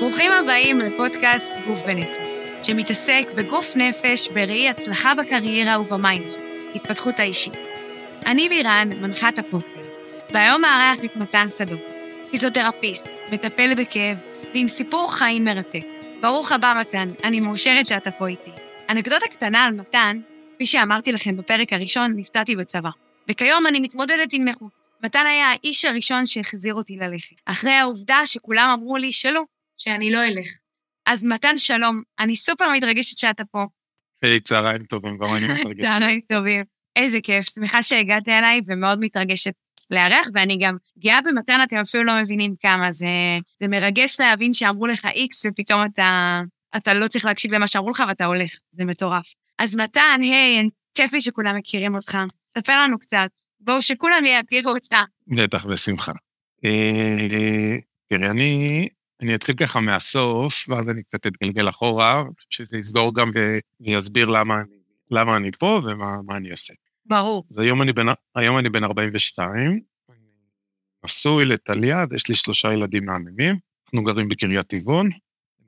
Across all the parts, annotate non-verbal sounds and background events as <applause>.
ברוכים הבאים לפודקאסט גוף ונפש, שמתעסק בגוף נפש, בראי הצלחה בקריירה וב mindset, התפתחות האישית. אני לירן, מנחת הפודקאסט, והיום מארח את מתן סדוק, פיזיותרפיסט, מטפל בכאב, ועם סיפור חיים מרתק. ברוך הבא, מתן, אני מאושרת שאתה פה איתי. אנקדוטה קטנה על מתן, כפי שאמרתי לכם בפרק הראשון, נפצעתי בצבא. וכיום אני מתמודדת עם נכות. מתן היה האיש הראשון שהחזיר אותי ללכת, אחרי העובדה שכולם אמרו לי שלא, שאני לא אלך. אז מתן, שלום, אני סופר מתרגשת שאתה פה. היי, צהריים טובים, גם אני <laughs> מתרגש. צהריים טובים. איזה כיף, שמחה שהגעת אליי ומאוד מתרגשת לארח, ואני גם גאה במתן, אתם אפילו לא מבינים כמה. זה, זה מרגש להבין שאמרו לך איקס, ופתאום אתה, אתה לא צריך להקשיב למה שאמרו לך ואתה הולך, זה מטורף. אז מתן, היי, כיף לי שכולם מכירים אותך. ספר לנו קצת. בואו, שכולם יכירו אותך. בטח, בשמחה. אה, תראי, אני, אני אתחיל ככה מהסוף, ואז אני קצת אתגלגל אחורה, שזה יסגור גם ויסביר למה, למה אני פה ומה אני עושה. ברור. אז היום אני בן, היום אני בן 42, נשוי לטליה, ויש לי שלושה ילדים מהממים. אנחנו גרים בקריית טבעון.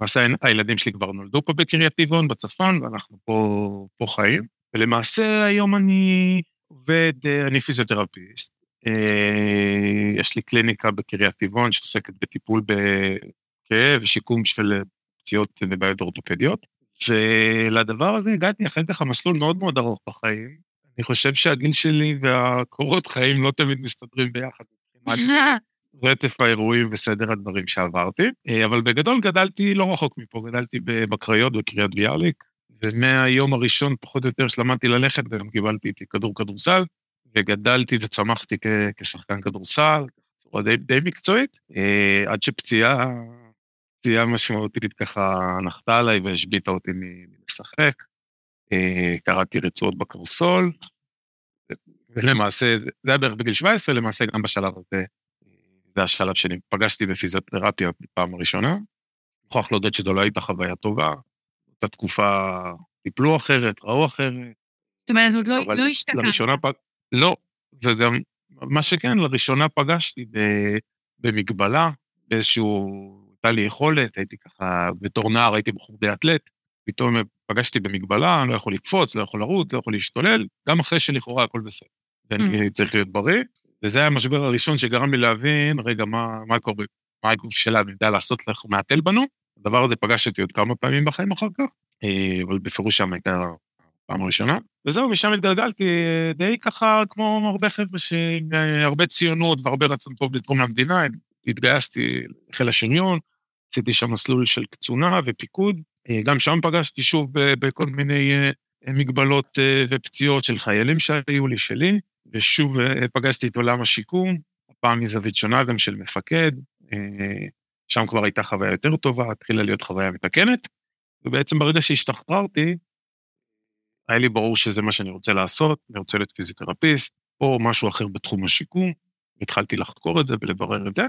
למעשה הילדים שלי כבר נולדו פה בקריית טבעון, בצפון, ואנחנו פה, פה חיים. ולמעשה היום אני עובד, אני פיזיותרפיסט. יש לי קליניקה בקריית טבעון שעוסקת בטיפול בכאב ושיקום של פציעות ובעיות אורתופדיות. ולדבר הזה הגעתי אחרי ככה מסלול מאוד מאוד ארוך בחיים. אני חושב שהגיל שלי והקורות חיים לא תמיד מסתדרים ביחד. רטף האירועים וסדר הדברים שעברתי, אבל בגדול גדלתי לא רחוק מפה, גדלתי בקריות בקריית ביאליק, ומהיום הראשון פחות או יותר שלמדתי ללכת, וגם קיבלתי איתי כדור כדורסל, וגדלתי וצמחתי כשחקן כדורסל, בצורה די, די מקצועית, עד שפציעה, פציעה משמעותית ככה נחתה עליי והשביתה אותי מלשחק. קראתי רצועות בקרסול, ולמעשה, זה היה בערך בגיל 17, למעשה גם בשלב הזה, זה השלב שאני פגשתי בפיזיותרפיה בפעם הראשונה. מוכרח להודות שזו לא הייתה חוויה טובה, באותה תקופה טיפלו אחרת, ראו אחרת. זאת אומרת, עוד לא, לא השתקעת. לראשונה פג... לא, וגם, מה שכן, לראשונה פגשתי במגבלה, באיזשהו, הייתה לי יכולת, הייתי ככה, בתור נער הייתי בחור די אתלט, פתאום פגשתי במגבלה, אני לא יכול לקפוץ, לא יכול לרוץ, לא יכול להשתולל, גם אחרי שלכאורה הכל בסדר. ואני צריך להיות בריא, וזה היה המשבר הראשון שגרם לי להבין, רגע, מה, מה קורה? מה הגוף שלנו יודע לעשות לך, מעטל בנו? הדבר הזה פגש אותי עוד כמה פעמים בחיים אחר כך, אבל בפירוש שם הייתה הפעם הראשונה. וזהו, משם התגלגלתי די ככה כמו הרבה חבר'ה שהרבה ציונות והרבה רצון טוב לתרום למדינה, התגייסתי לחיל השריון, עשיתי שם מסלול של קצונה ופיקוד, גם שם פגשתי שוב בכל מיני מגבלות ופציעות של חיילים שהיו לי שלי, ושוב פגשתי את עולם השיקום, הפעם מזווית שונה גם של מפקד, שם כבר הייתה חוויה יותר טובה, התחילה להיות חוויה מתקנת, ובעצם ברגע שהשתחררתי, היה לי ברור שזה מה שאני רוצה לעשות, אני רוצה להיות פיזיותרפיסט, או משהו אחר בתחום השיקום, התחלתי לחקור את זה ולברר את זה,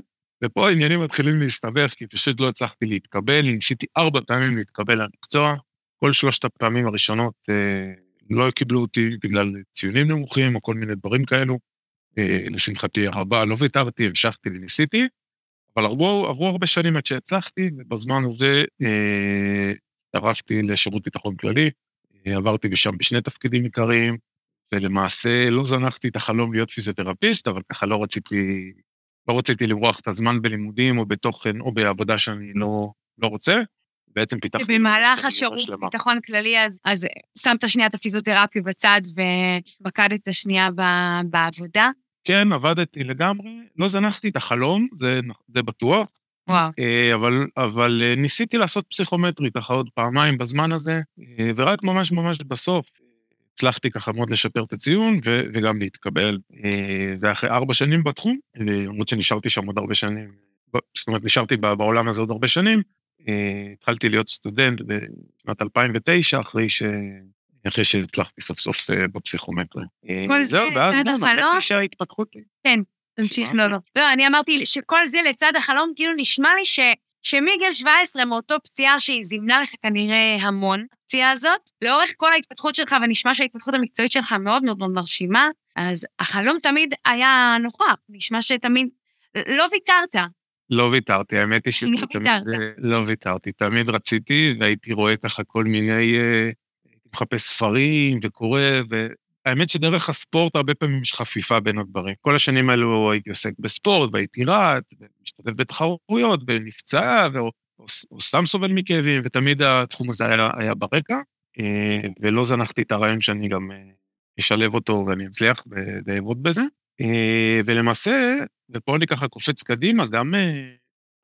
ופה העניינים מתחילים להסתבך, כי פשוט לא הצלחתי להתקבל, ניסיתי ארבע פעמים להתקבל למקצוע, כל שלושת הפעמים הראשונות אה, לא קיבלו אותי בגלל ציונים נמוכים או כל מיני דברים כאלו. אה, לשמחתי הרבה לא ויתרתי, המשכתי וניסיתי, אבל עברו, עברו הרבה שנים עד שהצלחתי, ובזמן הזה אה, דרשתי לשירות ביטחון כללי, אה, עברתי בשם בשני תפקידים עיקריים, ולמעשה לא זנחתי את החלום להיות פיזיותרפיסט, אבל ככה לא רציתי, לא רציתי למרוח את הזמן בלימודים או בתוכן או בעבודה שאני לא, לא רוצה. בעצם פיתחתי... במהלך השירות ביטחון כללי, אז, אז שמת שנייה את הפיזיותרפיה בצד ומקדת שנייה בעבודה? כן, עבדתי לגמרי, לא זנחתי את החלום, זה, זה בטוח. וואו. אבל, אבל ניסיתי לעשות פסיכומטרי ככה עוד פעמיים בזמן הזה, ורק ממש ממש בסוף הצלחתי ככה מאוד לשפר את הציון ו, וגם להתקבל. זה אחרי ארבע שנים בתחום, למרות שנשארתי שם עוד הרבה שנים, זאת אומרת, נשארתי בעולם הזה עוד הרבה שנים, התחלתי להיות סטודנט בשנת 2009, אחרי ש... אחרי שהצלחתי סוף סוף בפסיכומטרי. כל זה לצד החלום? שההתפתחות... כן, תמשיך, לא, לא. לא, אני אמרתי שכל זה לצד החלום, כאילו נשמע לי ש... שמגיל 17, מאותו פציעה שהיא זימנה לך כנראה המון, הפציעה הזאת, לאורך כל ההתפתחות שלך, ונשמע שההתפתחות המקצועית שלך מאוד מאוד מאוד מרשימה, אז החלום תמיד היה נוכח, נשמע שתמיד... לא ויתרת. לא ויתרתי, האמת היא לא ויתרת. לא ויתרתי, תמיד רציתי, והייתי רואה ככה כל מיני... אה, מחפש ספרים וקורא, והאמת שדרך הספורט הרבה פעמים יש חפיפה בין הדברים. כל השנים האלו הייתי עוסק בספורט, והייתי רץ, ומשתתף בתחרויות, ונפצע, או, או, סתם סובל מכאבים, ותמיד התחום הזה היה, היה ברקע, אה, ולא זנחתי את הרעיון שאני גם אה, אשלב אותו ואני אצליח ואעבוד בזה. ולמעשה, ופה אני ככה קופץ קדימה, גם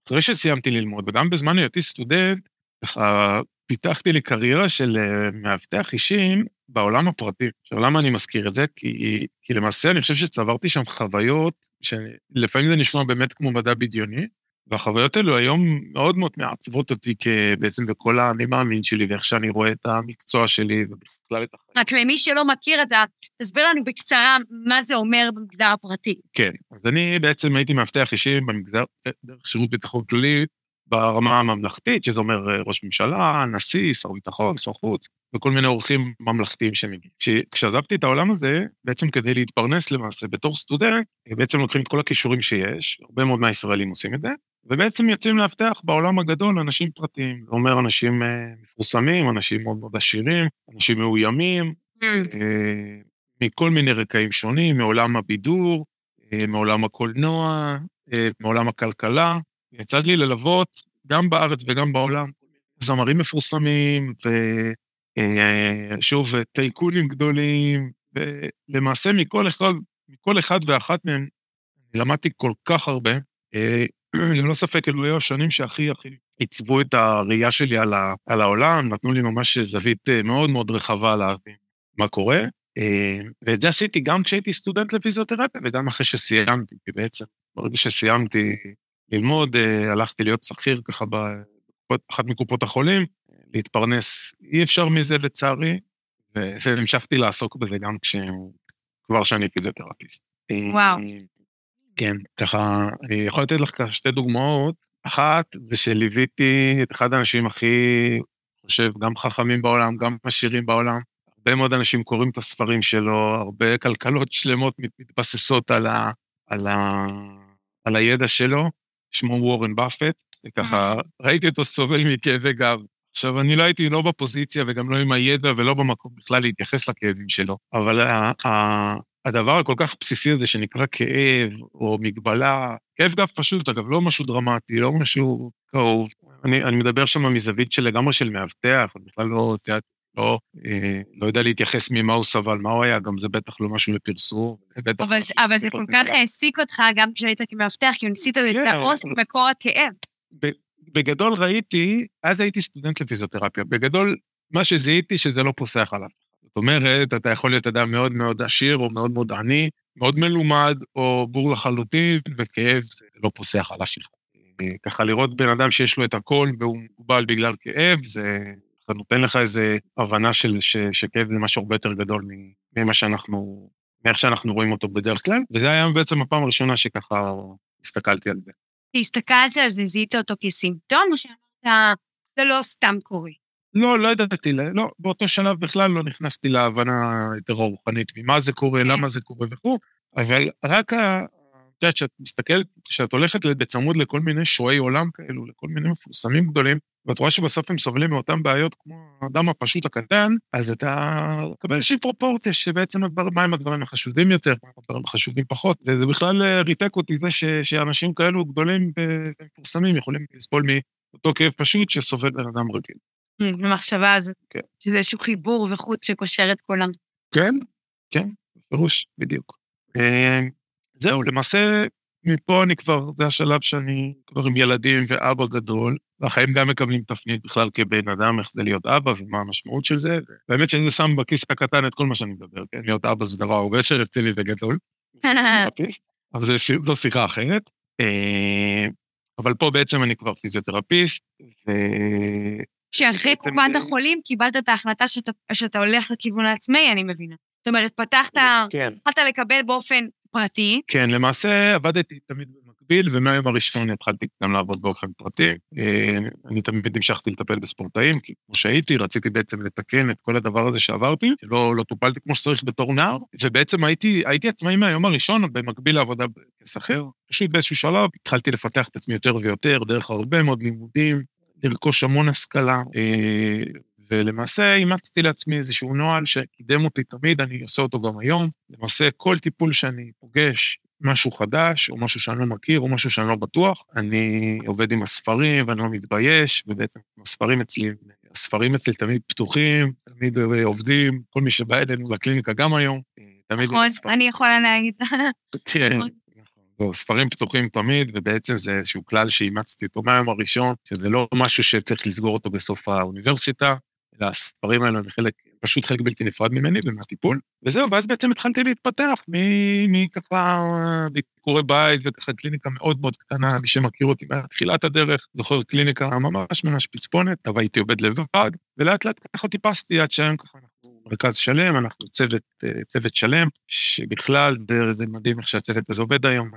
אחרי שסיימתי ללמוד, וגם בזמן היותי סטודנט, ככה פיתחתי לי קריירה של אה, מאבטח אישים בעולם הפרטי. עכשיו, למה אני מזכיר את זה? כי, כי למעשה אני חושב שצברתי שם חוויות, שלפעמים זה נשמע באמת כמו מדע בדיוני, והחוויות האלו היום מאוד מאוד מעצבות אותי בעצם בכל האני מאמין שלי, ואיך שאני רואה את המקצוע שלי, ובכלל את החיים. רק למי שלא מכיר את ה... תסביר לנו בקצרה מה זה אומר במגזר הפרטי. כן, אז אני בעצם הייתי מאבטח אישי במגזר, דרך שירות ביטחון כללי, ברמה הממלכתית, שזה אומר אה, ראש ממשלה, נשיא, שר ביטחון, שר חוץ, וכל מיני אורחים ממלכתיים שמגיעים. כשעזבתי את העולם הזה, בעצם כדי להתפרנס למעשה בתור סטודנט, אה, בעצם לוקחים את כל הכישורים שיש, הרבה מאוד מהישראלים עושים את זה, ובעצם יוצאים לאבטח בעולם הגדול אנשים פרטיים. זה אומר אנשים אה, מפורסמים, אנשים מאוד מאוד עשירים, אנשים מאוימים, mm. מכל מיני רקעים שונים, מעולם הבידור, מעולם הקולנוע, מעולם הכלכלה. יצא לי ללוות, גם בארץ וגם בעולם, זמרים מפורסמים, ושוב, אה, טייקונים גדולים, ולמעשה מכל אחד, מכל אחד ואחת מהם למדתי כל כך הרבה. אה, <clears throat> ללא ספק, אלו היו השנים שהכי הכי עיצבו את הראייה שלי על, ה, על העולם, נתנו לי ממש זווית אה, מאוד מאוד רחבה להבין מה קורה. ואת זה עשיתי גם כשהייתי סטודנט לפיזיותרפיה וגם אחרי שסיימתי, כי בעצם ברגע שסיימתי ללמוד, אה, הלכתי להיות שכיר ככה באחת מקופות החולים, להתפרנס. אי אפשר מזה לצערי, והמשכתי לעסוק בזה גם כשכבר שאני פיזיותרפיסט. וואו. כן, ככה, אני יכול לתת לך שתי דוגמאות. אחת, זה שליוויתי את אחד האנשים הכי, חושב, גם חכמים בעולם, גם עשירים בעולם. הרבה מאוד אנשים קוראים את הספרים שלו, הרבה כלכלות שלמות מתבססות על, ה, על, ה, על הידע שלו. שמו וורן באפט, וככה ראיתי אותו סובל מכאבי גב. עכשיו, אני לא הייתי לא בפוזיציה וגם לא עם הידע ולא במקום בכלל להתייחס לכאבים שלו, אבל הדבר הכל כך בסיסי הזה שנקרא כאב או מגבלה, כאב גב פשוט, אגב, לא משהו דרמטי, לא משהו קרוב. אני, אני מדבר שם מזווית של לגמרי של מאבטח, בכלל לא, תיאט, לא, אה, לא יודע להתייחס ממה הוא סבל, מה הוא היה, גם זה בטח לא משהו לפרסום. אבל, אבל זה כל כך העסיק אותך גם כשהיית כמאבטח, כי ניסית כן, לזהות מקור הכאב. בגדול ראיתי, אז הייתי סטודנט לפיזיותרפיה, בגדול, מה שזיהיתי שזה לא פוסח עליו. זאת אומרת, אתה יכול להיות אדם מאוד מאוד עשיר או מאוד מאוד עני, מאוד מלומד או בור לחלוטין, וכאב זה לא פוסח על השכחה. ככה לראות בן אדם שיש לו את הכל והוא מוגבל בגלל כאב, זה זה נותן לך איזו הבנה של, ש, שכאב זה משהו הרבה יותר גדול ממה שאנחנו, מאיך שאנחנו רואים אותו בדרך כלל, וזה היה בעצם הפעם הראשונה שככה הסתכלתי על זה. הסתכלת על זה, זיהית אותו כסימפטום, או שאמרת, זה לא סתם קורה? לא, לא ידעתי, לא, באותו שלב בכלל לא נכנסתי להבנה יותר רוחנית, ממה זה קורה, כן. למה זה קורה וכו', אבל רק את יודעת, כשאת מסתכלת, כשאת הולכת בצמוד לכל מיני שועי עולם כאלו, לכל מיני מפורסמים גדולים, ואת רואה שבסוף הם סובלים מאותן בעיות כמו האדם הפשוט הקטן, אז אתה מקבל איזושהי פרופורציה שבעצם מהם הדברים החשודים יותר, מהם הדברים החשודים פחות. וזה בכלל אה, ריתק אותי זה ש, שאנשים כאלו גדולים ומפורסמים יכולים לסבול מאותו כאב פשוט שסובל בן אדם רגיל. במחשבה הזאת, כן. שזה איזשהו חיבור וחוט שקושר את כולם. כן, כן, בפירוש, בדיוק. אה, זהו, למעשה, מפה אני כבר, זה השלב שאני כבר עם ילדים ואבא גדול, והחיים גם מקבלים תפנית בכלל כבן אדם, איך זה להיות אבא ומה המשמעות של זה. והאמת שאני שם בכיס הקטן את כל מה שאני מדבר, כן? להיות אבא זה דבר הרבה יותר רציני וגדול. <laughs> אבל זו שיחה אחרת. אה, אבל פה בעצם אני כבר פיזיותרפיסט, ו... שאחרי קופת החולים קיבלת את ההחלטה שאתה, שאתה הולך לכיוון העצמאי, אני מבינה. זאת אומרת, פתחת, כן. התחלת לקבל באופן פרטי. כן, למעשה עבדתי תמיד במקביל, ומהיום הראשון התחלתי גם לעבוד באופן פרטי. אה, אני תמיד המשכתי לטפל בספורטאים, כי כמו שהייתי, רציתי בעצם לתקן את כל הדבר הזה שעברתי, שלא לא טופלתי כמו שצריך בתור נער, ובעצם הייתי, הייתי עצמאי מהיום הראשון, במקביל לעבודה כשכיר. פשוט באיזשהו שלב התחלתי לפתח את עצמי יותר ויותר, דרך הרבה מאוד לימודים, לרכוש המון השכלה, אה, ולמעשה אימצתי לעצמי איזשהו נוהל שקידם אותי תמיד, אני עושה אותו גם היום. למעשה, כל טיפול שאני פוגש, משהו חדש, או משהו שאני לא מכיר, או משהו שאני לא בטוח, אני עובד עם הספרים ואני לא מתבייש, ובעצם הספרים אצלי, הספרים אצלי תמיד פתוחים, תמיד עובדים, כל מי שבא אלינו לקליניקה גם היום, תמיד... נכון, אני יכולה להגיד. כן. נכון. ספרים פתוחים תמיד, ובעצם זה איזשהו כלל שאימצתי אותו מהיום הראשון, שזה לא משהו שצריך לסגור אותו בסוף האוניברסיטה, הספרים האלה הם חלק, פשוט חלק בלתי נפרד ממני ומהטיפול. וזהו, ואז בעצם התחלתי להתפתח מככה ביקורי בית וככה קליניקה מאוד מאוד קטנה, מי שמכיר אותי מתחילת הדרך, זוכר קליניקה ממש ממש פצפונת, אבל הייתי עובד לבד, ולאט לאט ככה טיפסתי עד שהיום ככה אנחנו מרכז שלם, אנחנו צוות, צוות שלם, שבכלל זה מדהים איך שהצוות הזה עובד היום,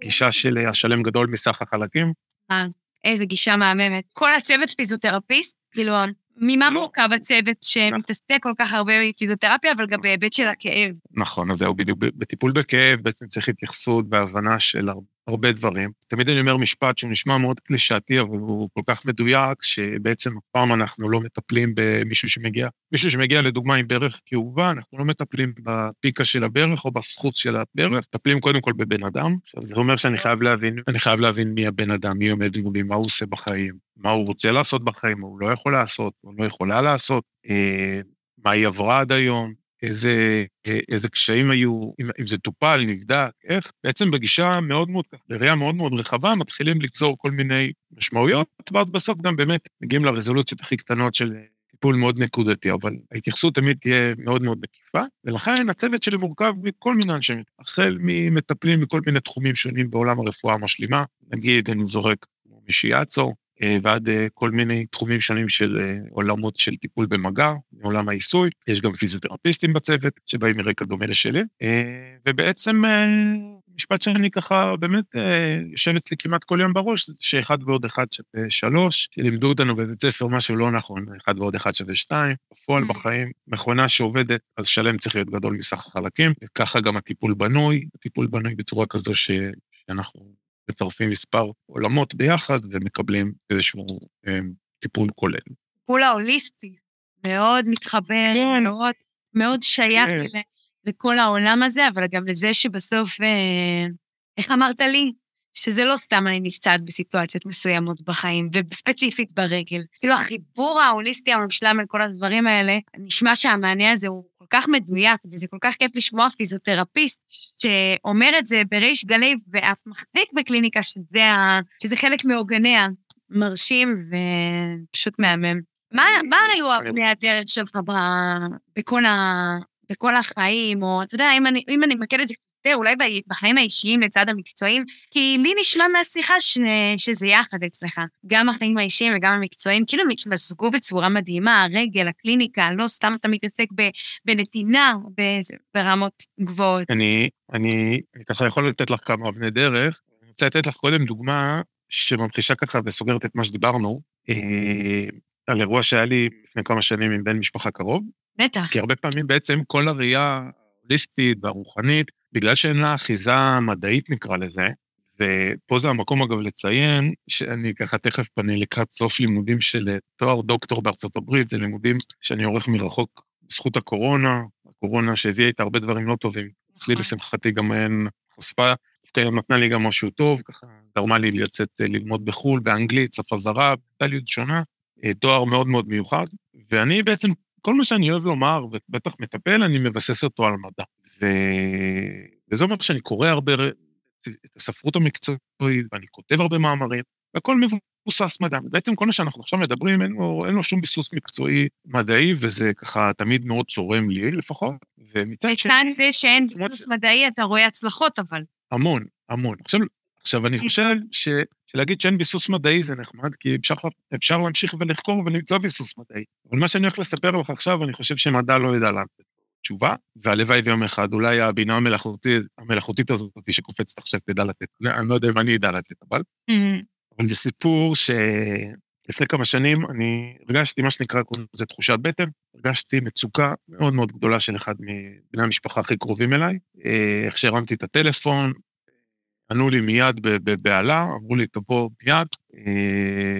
גישה של השלם גדול מסך החלקים. אה, איזה גישה מהממת. כל הצוות פיזיותרפיסט, כאילו ממה לא. מורכב הצוות שמתעסק כל כך הרבה בפיזיותרפיה, אבל גם בהיבט של הכאב? נכון, אז זהו, בדיוק. בטיפול בכאב בעצם צריך התייחסות והבנה של הרבה דברים. תמיד אני אומר משפט שהוא נשמע מאוד קלישאתי, אבל הוא כל כך מדויק, שבעצם אף פעם אנחנו לא מטפלים במישהו שמגיע, מישהו שמגיע לדוגמה עם ברך כאובה, אנחנו לא מטפלים בפיקה של הברך או בזכות של הברך, מטפלים קודם כל בבן אדם. זה אומר שאני חייב להבין, אני חייב להבין מי הבן אדם, מי עומד מולי, מה הוא עושה בחיים, מה הוא רוצה לעשות בחיים, מה הוא לא יכול לעשות, מה הוא לא יכולה לעשות, אה, מה היא עברה עד היום, איזה, איזה קשיים היו, אם, אם זה טופל, נבדק, איך. בעצם בגישה מאוד מאוד, בראייה מאוד מאוד רחבה, מתחילים ליצור כל מיני משמעויות, ואז בסוף גם באמת מגיעים לרזולוציות הכי קטנות של טיפול מאוד נקודתי, אבל ההתייחסות תמיד תהיה מאוד מאוד מקיפה, ולכן הצוות שלי מורכב מכל מיני אנשים, החל ממטפלים מכל מיני תחומים שונים בעולם הרפואה המשלימה, נגיד, אני זורק כמו אה, ועד אה, כל מיני תחומים שונים של אה, עולמות של טיפול במגע, מעולם העיסוי. יש גם פיזיותרפיסטים בצוות שבאים מרקע דומה לשלי, ובעצם משפט שאני ככה באמת יושב אצלי כמעט כל יום בראש, שאחד ועוד אחד שווה שלוש, שלימדו אותנו בבית ספר משהו לא נכון, אחד ועוד אחד שווה שתיים, בפועל mm. בחיים, מכונה שעובדת, אז שלם צריך להיות גדול מסך החלקים, וככה גם הטיפול בנוי, הטיפול בנוי בצורה כזו שאנחנו מצרפים מספר עולמות ביחד ומקבלים איזשהו אה, טיפול כולל. טיפול ההוליסטי, מאוד מתחבר, כן. מאוד, מאוד שייך כן. לכל העולם הזה, אבל גם לזה שבסוף, אה, איך אמרת לי? שזה לא סתם אני נפצעת בסיטואציות מסוימות בחיים, וספציפית ברגל. כאילו, החיבור ההוליסטי המשלם על כל הדברים האלה, נשמע שהמענה הזה הוא כל כך מדויק, וזה כל כך כיף לשמוע פיזיותרפיסט שאומר את זה בריש גלי, ואף מחזיק בקליניקה שזה. שזה חלק מעוגניה. מרשים ופשוט מהמם. מה, מה היו אבני הדרך שלך בכל, ה, בכל החיים, או אתה יודע, אם אני, אם אני אמקד את זה יותר, אולי בחיים האישיים לצד המקצועיים, כי לי נשמע מהשיחה ש... שזה יחד אצלך. גם החיים האישיים וגם המקצועיים, כאילו הם התמזגו בצורה מדהימה, הרגל, הקליניקה, לא סתם אתה מתעסק בנתינה, ברמות גבוהות. אני, אני, אני ככה יכול לתת לך כמה אבני דרך. אני רוצה לתת לך קודם דוגמה שממחישה ככה וסוגרת את מה שדיברנו, אה, על אירוע שהיה לי לפני כמה שנים עם בן משפחה קרוב. בטח. כי הרבה פעמים בעצם כל הראייה ההוליסטית והרוחנית בגלל שאין לה אחיזה מדעית נקרא לזה, ופה זה המקום אגב לציין, שאני ככה תכף פנה לקראת סוף לימודים של אה, תואר דוקטור בארצות הברית, זה לימודים שאני עורך מרחוק בזכות הקורונה, הקורונה שהביאה איתה הרבה דברים לא טובים. לי נכון. לשמחתי גם אין חשפה, דווקא היא נתנה לי גם משהו טוב, ככה גרמה לי לצאת אה, ללמוד בחו"ל, באנגלית, שפה זרה, מנטליות שונה, אה, תואר מאוד מאוד מיוחד, ואני בעצם, כל מה שאני אוהב לומר, ובטח מטפל, אני מבסס אותו על מדע. ו... וזה אומר שאני קורא הרבה את הספרות המקצועית, ואני כותב הרבה מאמרים, והכל מבוסס מדע. בעצם כל מה שאנחנו עכשיו מדברים, אין לו, אין לו שום ביסוס מקצועי מדעי, וזה ככה תמיד מאוד צורם לי לפחות. ומצד שני... לצד זה שאין ביסוס מדעי, אתה רואה הצלחות, אבל. המון, המון. עכשיו, עכשיו, אני חושב ש, שלהגיד שאין ביסוס מדעי זה נחמד, כי אפשר, אפשר להמשיך ולחקור ולמצוא ביסוס מדעי. אבל מה שאני הולך לספר לך עכשיו, אני חושב שמדע לא ידע לענות. תשובה, והלוואי ויום אחד אולי הבינה המלאכותית, המלאכותית הזאת שקופצת עכשיו תדע לתת. אני לא יודע אם אני אדע לתת, אבל... אבל זה סיפור שלפני כמה שנים אני הרגשתי מה שנקרא, זה תחושת בטן, הרגשתי מצוקה מאוד מאוד גדולה של אחד מבני המשפחה הכי קרובים אליי. איך שהרמתי את הטלפון, ענו לי מיד בבהלה, אמרו לי, תבוא מיד.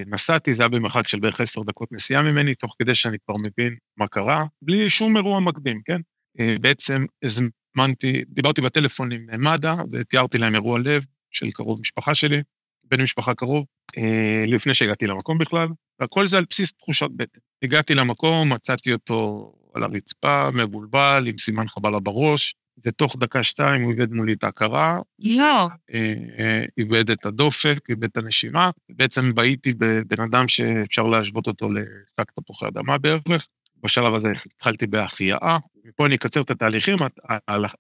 נסעתי, זה היה במרחק של בערך עשר דקות נסיעה ממני, תוך כדי שאני כבר מבין מה קרה, בלי שום אירוע מקדים, כן? בעצם הזמנתי, דיברתי בטלפון עם מד"א, ותיארתי להם אירוע לב של קרוב משפחה שלי, בן משפחה קרוב, לפני שהגעתי למקום בכלל, והכל זה על בסיס תחושת בטן. הגעתי למקום, מצאתי אותו על הרצפה, מבולבל, עם סימן חבלה בראש, ותוך דקה-שתיים הוא איבד מולי את ההכרה. לא. איבד את הדופק, איבד את הנשימה. בעצם בהיתי בבן אדם שאפשר להשוות אותו לשק תפוחי אדמה בערך. בשלב הזה התחלתי בהחייאה. מפה אני אקצר את התהליכים,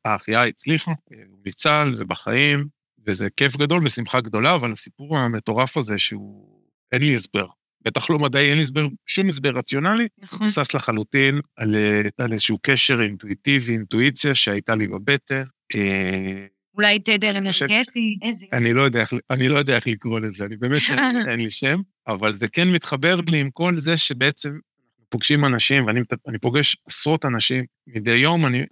ההחייאה הצליחה, הוא ניצל, זה בחיים, וזה כיף גדול ושמחה גדולה, אבל הסיפור המטורף הזה שהוא... אין לי הסבר. בטח לא מדעי, אין לי הסבר, שום הסבר רציונלי. נכון. מבוסס לחלוטין על, על איזשהו קשר אינטואיטיבי, אינטואיציה שהייתה לי בבטן. אולי תדר אנרגטי, איזה... אני לא יודע אני לא יודע איך לקרוא לזה, אני באמת, <laughs> אין לי שם, אבל זה כן מתחבר לי עם כל זה שבעצם פוגשים אנשים, ואני פוגש עשרות אנשים מדי יום, אני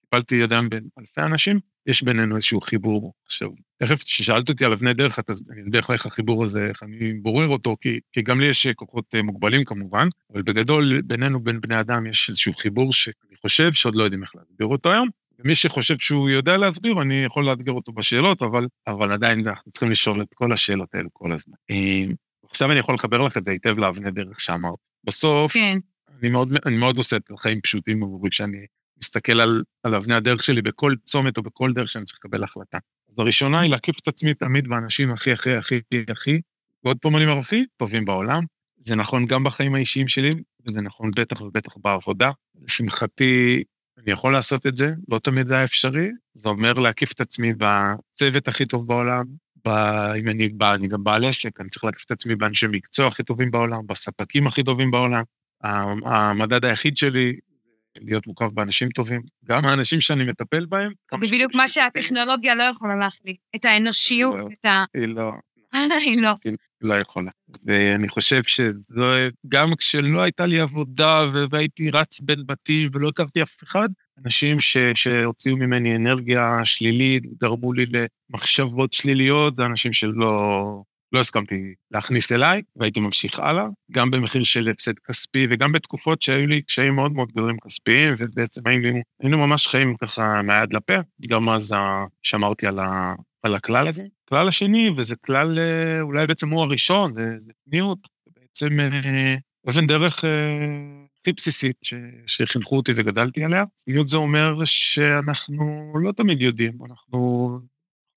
טיפלתי אדם בין אלפי אנשים, יש בינינו איזשהו חיבור. עכשיו, תכף כששאלת אותי על אבני דרך, אני אסביר לך איך החיבור הזה, איך אני בורר אותו, כי, כי גם לי יש כוחות מוגבלים כמובן, אבל בגדול, בינינו, בין בני אדם, יש איזשהו חיבור שאני חושב שעוד לא יודעים איך להסביר אותו היום. ומי שחושב שהוא יודע להסביר, אני יכול לאתגר אותו בשאלות, אבל, אבל עדיין אנחנו צריכים לשאול את כל השאלות האלו כל הזמן. עכשיו אני יכול לחבר לך את זה היטב לאבני דרך שאמרת. בסוף, כן. אני מאוד, אני מאוד עושה את החיים פשוטים עבורי כשאני מסתכל על, על אבני הדרך שלי בכל צומת או בכל דרך שאני צריך לקבל החלטה. אז הראשונה היא להקיף את עצמי תמיד באנשים הכי, הכי, הכי, הכי, ועוד פעם אני הכי טובים בעולם. זה נכון גם בחיים האישיים שלי, וזה נכון בטח ובטח בעבודה. לשמחתי, אני יכול לעשות את זה, לא תמיד זה היה אפשרי. זה אומר להקיף את עצמי בצוות הכי טוב בעולם, ב... אם אני, ב... אני גם בעל עסק, אני צריך להקיף את עצמי באנשי מקצוע הכי טובים בעולם, בספקים הכי טובים בעולם. המדד היחיד שלי להיות מוקף באנשים טובים, גם האנשים שאני מטפל בהם. בדיוק מה שהטכנולוגיה לא יכולה להחליף, את האנושיות, את ה... היא לא. <laughs> היא לא. היא לא יכולה. ואני חושב שזו, גם כשלא הייתה לי עבודה והייתי רץ בין בתים ולא הכרתי אף אחד, אנשים ש, שהוציאו ממני אנרגיה שלילית, גרמו לי למחשבות שליליות, זה אנשים שלא... לא הסכמתי להכניס אליי, והייתי ממשיך הלאה, גם במחיר של הפסד כספי, וגם בתקופות שהיו לי קשיים מאוד מאוד גדולים כספיים, ובעצם היינו, היינו ממש חיים ככה מהיד לפה, גם אז שמרתי על, ה, על הכלל הזה. הכלל השני, וזה כלל, אולי בעצם הוא הראשון, זה, זה פניות, בעצם אבן דרך הכי בסיסית שחינכו אותי וגדלתי עליה. פניות זה אומר שאנחנו לא תמיד יודעים, אנחנו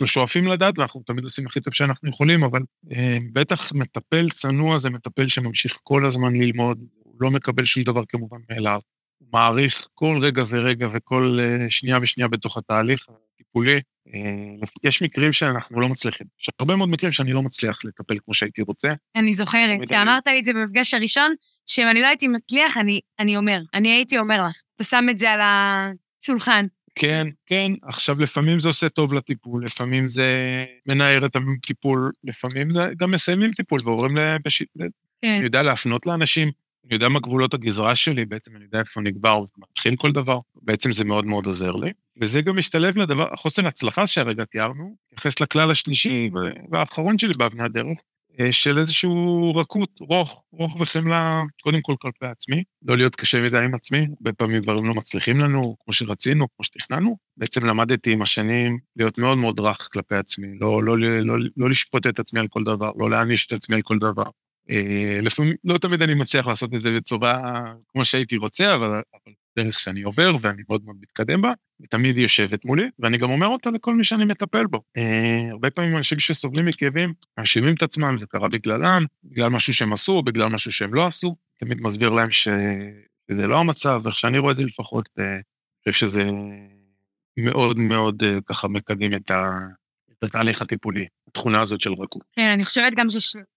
אנחנו שואפים לדעת ואנחנו תמיד עושים הכי טוב שאנחנו יכולים, אבל אה, בטח מטפל צנוע זה מטפל שממשיך כל הזמן ללמוד, הוא לא מקבל שום דבר כמובן מאליו. הוא מעריך כל רגע ורגע וכל אה, שנייה ושנייה בתוך התהליך הטיפולי. אה, יש מקרים שאנחנו לא מצליחים. יש הרבה מאוד מקרים שאני לא מצליח לטפל כמו שהייתי רוצה. אני זוכרת, כשאמרת לי את זה במפגש הראשון, שאם אני לא הייתי מצליח, אני, אני אומר, אני הייתי אומר לך. אתה שם את זה על השולחן. כן, כן, עכשיו לפעמים זה עושה טוב לטיפול, לפעמים זה מנער את הטיפול, לפעמים זה גם מסיימים טיפול ועוברים לבשיט... כן. אני יודע להפנות לאנשים, אני יודע מה גבולות הגזרה שלי, בעצם אני יודע איפה נגבר ומתחיל כל דבר, בעצם זה מאוד מאוד עוזר לי. וזה גם משתלב לדבר, חוסן הצלחה שהרגע תיארנו, מתייחס לכלל השלישי והאחרון שלי באבני הדרך, של איזשהו רכות, רוך, רוך וחמלה, קודם כל כלפי עצמי, לא להיות קשה מדי עם עצמי, הרבה פעמים דברים לא מצליחים לנו, כמו שרצינו, כמו שתכננו. בעצם למדתי עם השנים להיות מאוד מאוד רך כלפי עצמי, לא, לא, לא, לא, לא לשפוט את עצמי על כל דבר, לא להעניש את עצמי על כל דבר. לפעמים, לא תמיד אני מצליח לעשות את זה בצורה כמו שהייתי רוצה, אבל, אבל דרך שאני עובר ואני מאוד מאוד מתקדם בה, ותמיד יושבת מולי, ואני גם אומר אותה לכל מי שאני מטפל בו. אה, הרבה פעמים אנשים שסובלים מכאבים, מאשימים את עצמם, זה קרה בגללם, בגלל משהו שהם עשו או בגלל משהו שהם לא עשו, תמיד מסביר להם. שזה לא המצב, איך שאני רואה את זה לפחות, אה, אני חושב שזה מאוד מאוד אה, ככה מקדם את, ה... את התהליך הטיפולי, התכונה הזאת של רכות. כן, אני חושבת גם.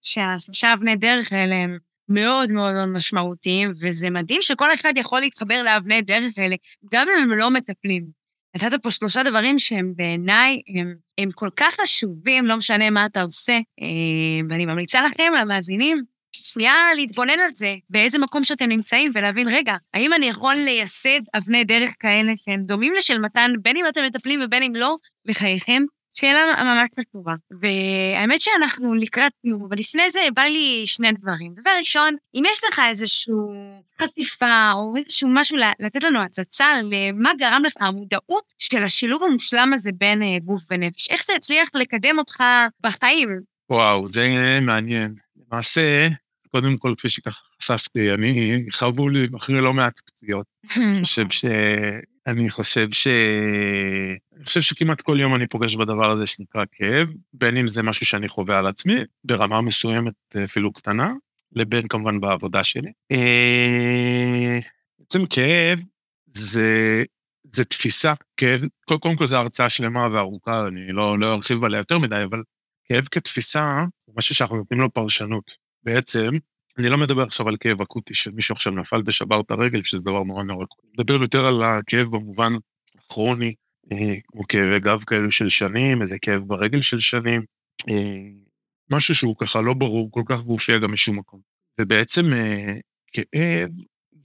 שהשלושה אבני דרך האלה הם מאוד מאוד מאוד משמעותיים, וזה מדהים שכל אחד יכול להתחבר לאבני דרך האלה, גם אם הם לא מטפלים. נתת פה שלושה דברים שהם בעיניי, הם, הם כל כך חשובים, לא משנה מה אתה עושה, אה, ואני ממליצה לכם, למאזינים, שנייה להתבונן על זה, באיזה מקום שאתם נמצאים, ולהבין, רגע, האם אני יכול לייסד אבני דרך כאלה שהם דומים לשל מתן, בין אם אתם מטפלים ובין אם לא, לחייכם? שאלה ממש חשובה. והאמת שאנחנו לקראת סיום, אבל לפני זה בא לי שני דברים. דבר ראשון, אם יש לך איזושהי חשיפה או איזשהו משהו לתת לנו הצצה למה גרם לך המודעות של השילוב המושלם הזה בין אה, גוף ונפש, איך זה הצליח לקדם אותך בחיים? וואו, זה מעניין. למעשה, קודם כל, כפי שככה חשפתי, אני חרבו לי אחרי לא מעט פציעות. אני <laughs> חושב ש... אני חושב ש... אני חושב שכמעט כל יום אני פוגש בדבר הזה שנקרא כאב, בין אם זה משהו שאני חווה על עצמי, ברמה מסוימת אפילו קטנה, לבין כמובן בעבודה שלי. אה, בעצם כאב זה, זה תפיסה, כאב, קודם כל זו הרצאה שלמה וארוכה, אני לא, לא ארחיב עליה יותר מדי, אבל כאב כתפיסה הוא משהו שאנחנו נותנים לו פרשנות. בעצם, אני לא מדבר עכשיו על כאב אקוטי של מישהו עכשיו נפל ושבר את הרגל, שזה דבר נורא נורא קוטי. אני מדבר יותר על הכאב במובן כרוני, אה, כמו כאבי גב כאלו של שנים, איזה כאב ברגל של שנים, אה, משהו שהוא ככה לא ברור כל כך והופיע גם משום מקום. ובעצם אה, כאב,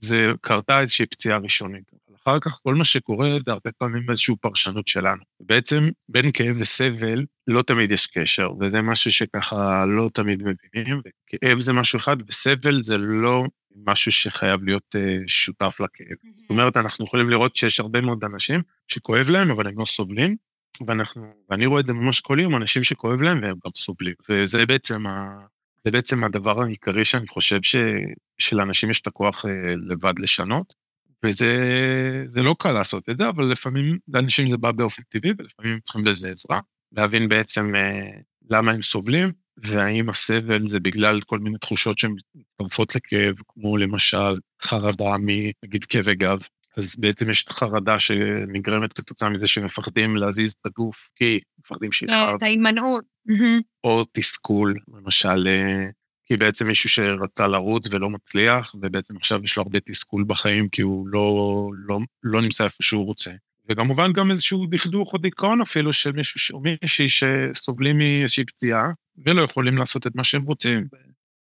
זה קרתה איזושהי פציעה ראשונית. אחר כך כל מה שקורה זה הרבה פעמים איזושהי פרשנות שלנו. בעצם בין כאב וסבל לא תמיד יש קשר, וזה משהו שככה לא תמיד מבינים, וכאב זה משהו אחד, וסבל זה לא משהו שחייב להיות uh, שותף לכאב. זאת אומרת, אנחנו יכולים לראות שיש הרבה מאוד אנשים שכואב להם, אבל הם לא סובלים, ואנחנו, ואני רואה את זה ממש כל יום, אנשים שכואב להם והם גם סובלים. וזה בעצם, ה, זה בעצם הדבר העיקרי שאני חושב ש, שלאנשים יש את הכוח uh, לבד לשנות. וזה לא קל לעשות את זה, אבל לפעמים לאנשים זה בא באופן טבעי, ולפעמים צריכים לזה עזרה, להבין בעצם אה, למה הם סובלים, והאם הסבל זה בגלל כל מיני תחושות שהן מצטרפות לכאב, כמו למשל חרדה מנגיד כאבי גב. אז בעצם יש את החרדה שנגרמת כתוצאה מזה שמפחדים להזיז את הגוף, כי מפחדים שיתחר. את ההימנעות. או תסכול, למשל, אה, כי בעצם מישהו שרצה לרוץ ולא מצליח, ובעצם עכשיו יש לו הרבה תסכול בחיים כי הוא לא, לא, לא נמצא איפה שהוא רוצה. וכמובן גם איזשהו דכדוך או דיכאון אפילו של מישהו או מישהי שסובלים מאיזושהי פציעה ולא יכולים לעשות את מה שהם רוצים.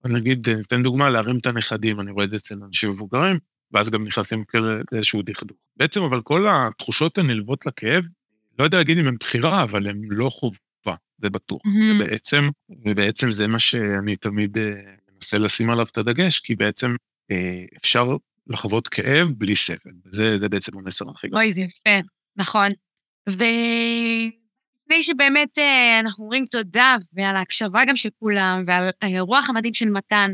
אני נגיד, אתן דוגמה, להרים את הנכדים, אני רואה את זה אצל אנשים מבוגרים, ואז גם נכנסים לאיזשהו דכדוך. בעצם, אבל כל התחושות הנלוות לכאב, לא יודע להגיד אם הן בחירה, אבל הן לא חובה. זה בטוח. Mm-hmm. ובעצם, ובעצם זה מה שאני תמיד אה, מנסה לשים עליו את הדגש, כי בעצם אה, אפשר לחוות כאב בלי סבל. זה, זה בעצם המסר הכי גדול. אוי, זה יפה, נכון. ולפני שבאמת אה, אנחנו אומרים תודה, ועל ההקשבה גם של כולם, ועל הרוח המדהים של מתן,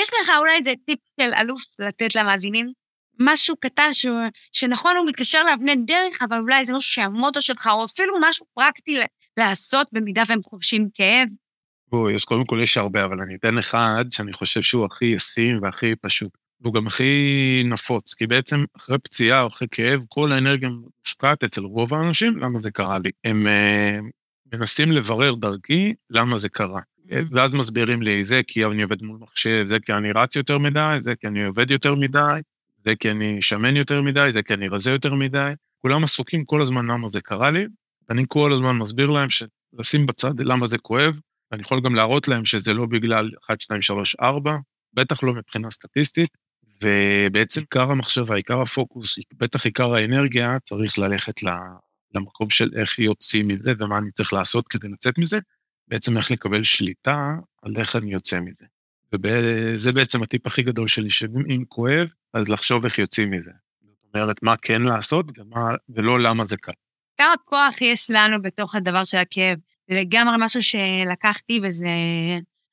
יש לך אולי איזה טיפ של אלוף לתת למאזינים? משהו קטן ש... שנכון, הוא מתקשר לאבני דרך, אבל אולי זה משהו שהמוטו שלך, או אפילו משהו פרקטי לעשות במידה והם חורשים כאב? בואי, אז קודם כל יש הרבה, אבל אני אתן אחד שאני חושב שהוא הכי ישים והכי פשוט. והוא גם הכי נפוץ, כי בעצם אחרי פציעה או אחרי כאב, כל האנרגיה מושקעת אצל רוב האנשים, למה זה קרה לי. הם uh, מנסים לברר דרכי למה זה קרה. ואז מסבירים לי, זה כי אני עובד מול מחשב, זה כי אני רץ יותר מדי, זה כי אני עובד יותר מדי, זה כי אני שמן יותר מדי, זה כי אני רזה יותר מדי. כולם עסוקים כל הזמן למה זה קרה לי, אני כל הזמן מסביר להם שלשים בצד למה זה כואב, ואני יכול גם להראות להם שזה לא בגלל 1, 2, 3, 4, בטח לא מבחינה סטטיסטית, ובעצם עיקר המחשבה, עיקר הפוקוס, בטח עיקר האנרגיה, צריך ללכת למקום של איך יוצאים מזה ומה אני צריך לעשות כדי לצאת מזה, בעצם איך לקבל שליטה על איך אני יוצא מזה. וזה בעצם הטיפ הכי גדול שלי, שאם כואב, אז לחשוב איך יוצאים מזה. זאת אומרת, מה כן לעשות ומה, ולא למה זה קרה. כמה כוח יש לנו בתוך הדבר של הכאב. זה לגמרי משהו שלקחתי, וזה...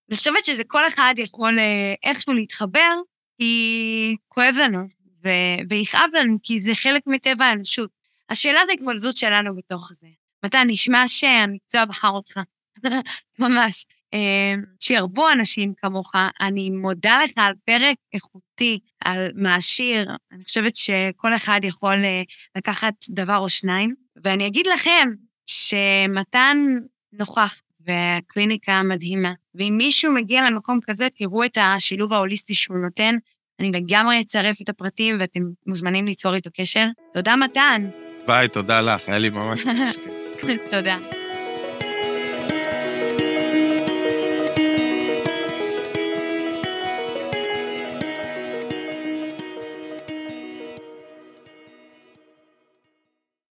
אני חושבת שזה כל אחד יכול אה, איכשהו להתחבר, כי כואב לנו, ו... ויכאב לנו, כי זה חלק מטבע האנושות. השאלה זה התמודדות שלנו בתוך זה. מתי נשמע שהמקצוע בחר אותך. <laughs> ממש. אה, שירבו אנשים כמוך. אני מודה לך על פרק איכותי, על מעשיר. אני חושבת שכל אחד יכול אה, לקחת דבר או שניים. ואני אגיד לכם שמתן נוכח והקליניקה מדהימה. ואם מישהו מגיע למקום כזה, תראו את השילוב ההוליסטי שהוא נותן. אני לגמרי אצרף את הפרטים ואתם מוזמנים ליצור איתו קשר. תודה, מתן. ביי, תודה לך, היה לי ממש... <laughs> תודה.